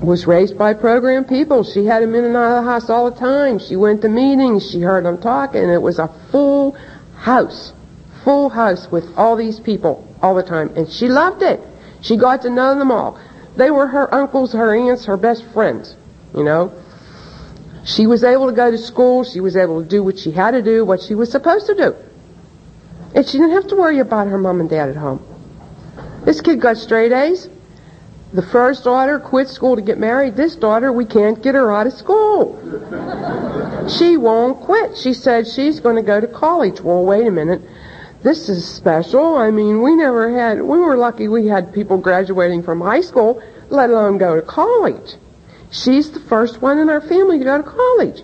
was raised by program people. She had them in and out of the house all the time. She went to meetings. She heard them talk, and it was a full house, full house with all these people all the time. And she loved it. She got to know them all. They were her uncles, her aunts, her best friends, you know. She was able to go to school. She was able to do what she had to do, what she was supposed to do. And she didn't have to worry about her mom and dad at home. This kid got straight A's. The first daughter quit school to get married. This daughter, we can't get her out of school. she won't quit. She said she's going to go to college. Well, wait a minute. This is special. I mean, we never had, we were lucky we had people graduating from high school, let alone go to college. She's the first one in our family to go to college.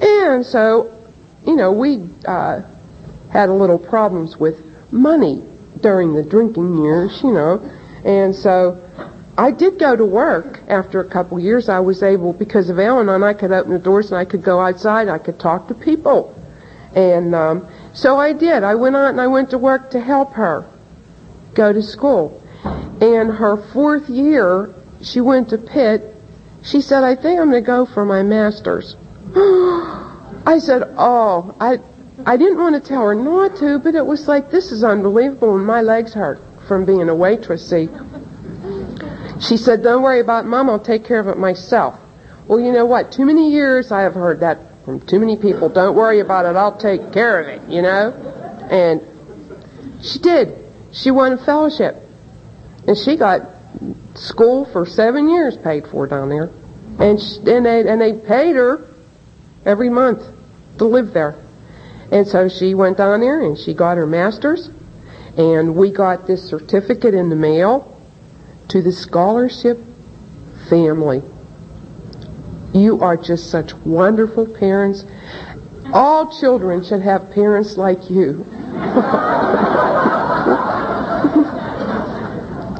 And so, you know, we uh, had a little problems with money during the drinking years, you know. And so I did go to work after a couple years. I was able, because of Al-Anon, I could open the doors and I could go outside. I could talk to people. And um, so I did. I went out and I went to work to help her go to school. And her fourth year, she went to Pitt. She said, I think I'm going to go for my master's. I said, oh, I, I didn't want to tell her not to, but it was like, this is unbelievable, and my legs hurt from being a waitress, see. She said, don't worry about mom, I'll take care of it myself. Well, you know what? Too many years I have heard that from too many people. Don't worry about it, I'll take care of it, you know? And she did. She won a fellowship. And she got school for seven years paid for down there. And, she, and, they, and they paid her every month to live there. And so she went down there and she got her master's. And we got this certificate in the mail to the scholarship family. You are just such wonderful parents. All children should have parents like you.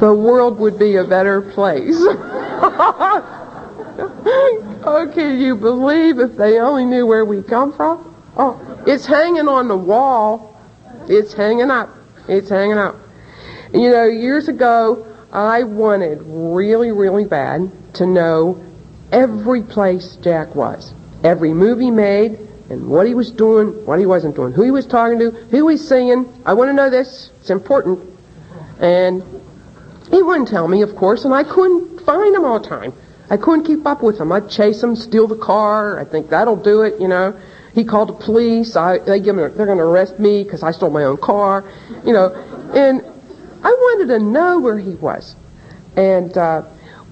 the world would be a better place. oh, can you believe if they only knew where we come from? Oh, it's hanging on the wall. It's hanging up. It's hanging up. And, You know, years ago, I wanted really, really bad to know every place Jack was. Every movie made, and what he was doing, what he wasn't doing, who he was talking to, who he was singing. I want to know this. It's important. And he wouldn't tell me, of course, and I couldn't find him all the time. I couldn't keep up with him. I'd chase him, steal the car. I think that'll do it, you know. He called the police. I, they give him, they're going to arrest me because I stole my own car, you know. And I wanted to know where he was. And uh,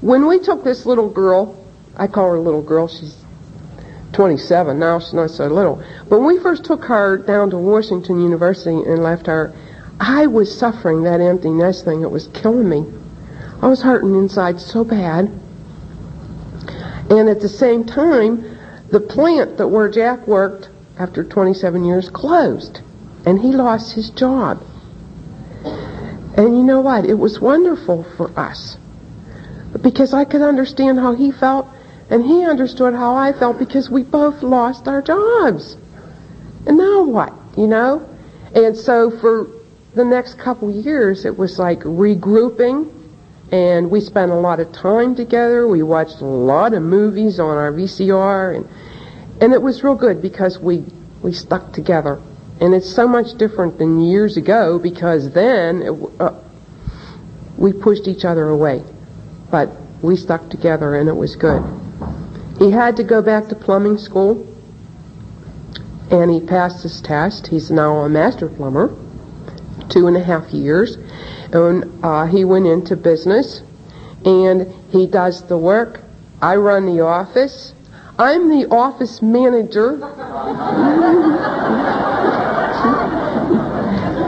when we took this little girl, I call her a little girl. She's 27. Now she's not so little. But when we first took her down to Washington University and left her, I was suffering that empty nest thing. It was killing me. I was hurting inside so bad. And at the same time, the plant that where Jack worked after 27 years closed. And he lost his job. And you know what? It was wonderful for us. Because I could understand how he felt, and he understood how I felt because we both lost our jobs. And now what? You know? And so for the next couple years, it was like regrouping, and we spent a lot of time together. We watched a lot of movies on our VCR, and and it was real good because we we stuck together. And it's so much different than years ago because then it, uh, we pushed each other away. But we stuck together and it was good. He had to go back to plumbing school and he passed his test. He's now a master plumber, two and a half years. And uh, he went into business and he does the work. I run the office. I'm the office manager.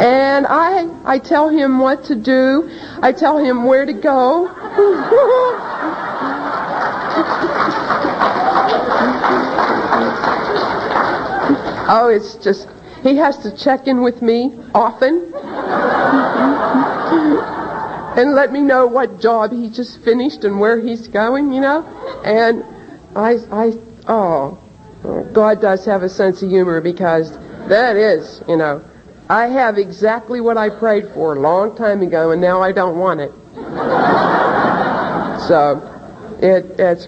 and I I tell him what to do. I tell him where to go. oh, it's just he has to check in with me often. and let me know what job he just finished and where he's going, you know? And I, I, oh, God does have a sense of humor because that is, you know, I have exactly what I prayed for a long time ago, and now I don't want it. so, it, it's,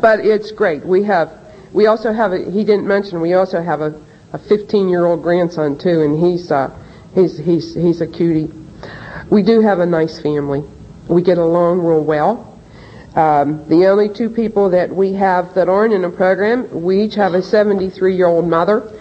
but it's great. We have, we also have a, he didn't mention, we also have a, a 15 year old grandson too, and he's, uh, he's, he's, he's a cutie. We do have a nice family. We get along real well. Um, the only two people that we have that aren't in the program, we each have a 73 year old mother,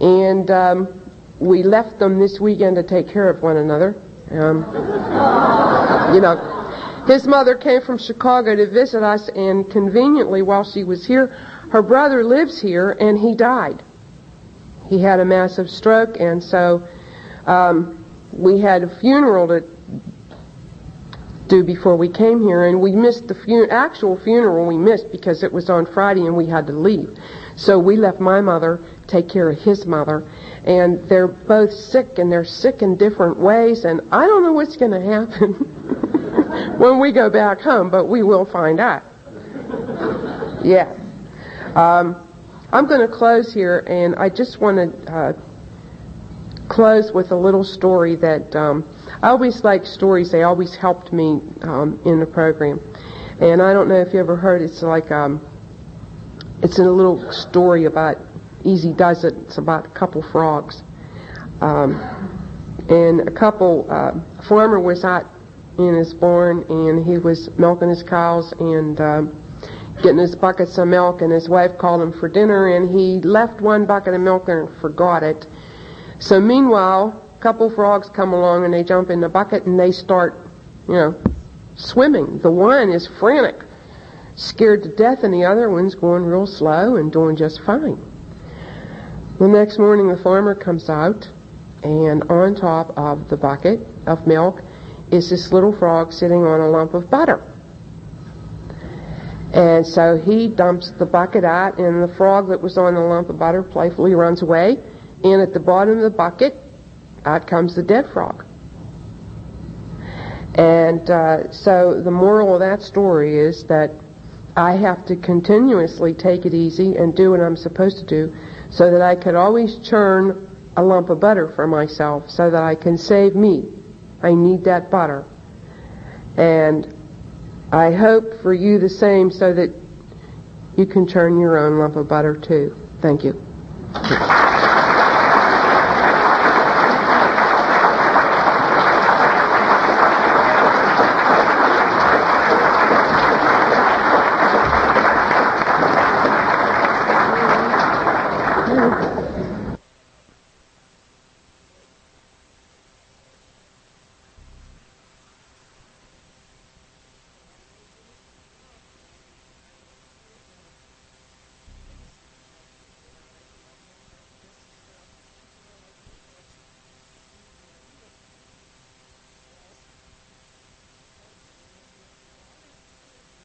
and um, we left them this weekend to take care of one another. Um, you know, his mother came from Chicago to visit us, and conveniently, while she was here, her brother lives here, and he died. He had a massive stroke, and so um, we had a funeral to do before we came here, and we missed the fu- actual funeral. We missed because it was on Friday and we had to leave. So we left my mother take care of his mother, and they're both sick, and they're sick in different ways, and I don't know what's going to happen when we go back home, but we will find out. Yeah. Um, I'm going to close here, and I just want to uh, close with a little story that. Um, I always like stories. They always helped me um, in the program. And I don't know if you ever heard. It's like um, it's a little story about Easy Does It. It's about a couple frogs. Um, and a couple uh, farmer was out in his barn and he was milking his cows and uh, getting his buckets of milk. And his wife called him for dinner and he left one bucket of milk and forgot it. So meanwhile, a couple frogs come along and they jump in the bucket and they start, you know, swimming. The one is frantic, scared to death, and the other one's going real slow and doing just fine. The next morning the farmer comes out and on top of the bucket of milk is this little frog sitting on a lump of butter. And so he dumps the bucket out and the frog that was on the lump of butter playfully runs away. And at the bottom of the bucket out comes the dead frog. And uh, so the moral of that story is that I have to continuously take it easy and do what I'm supposed to do so that I could always churn a lump of butter for myself so that I can save me. I need that butter. And I hope for you the same so that you can churn your own lump of butter too. Thank you.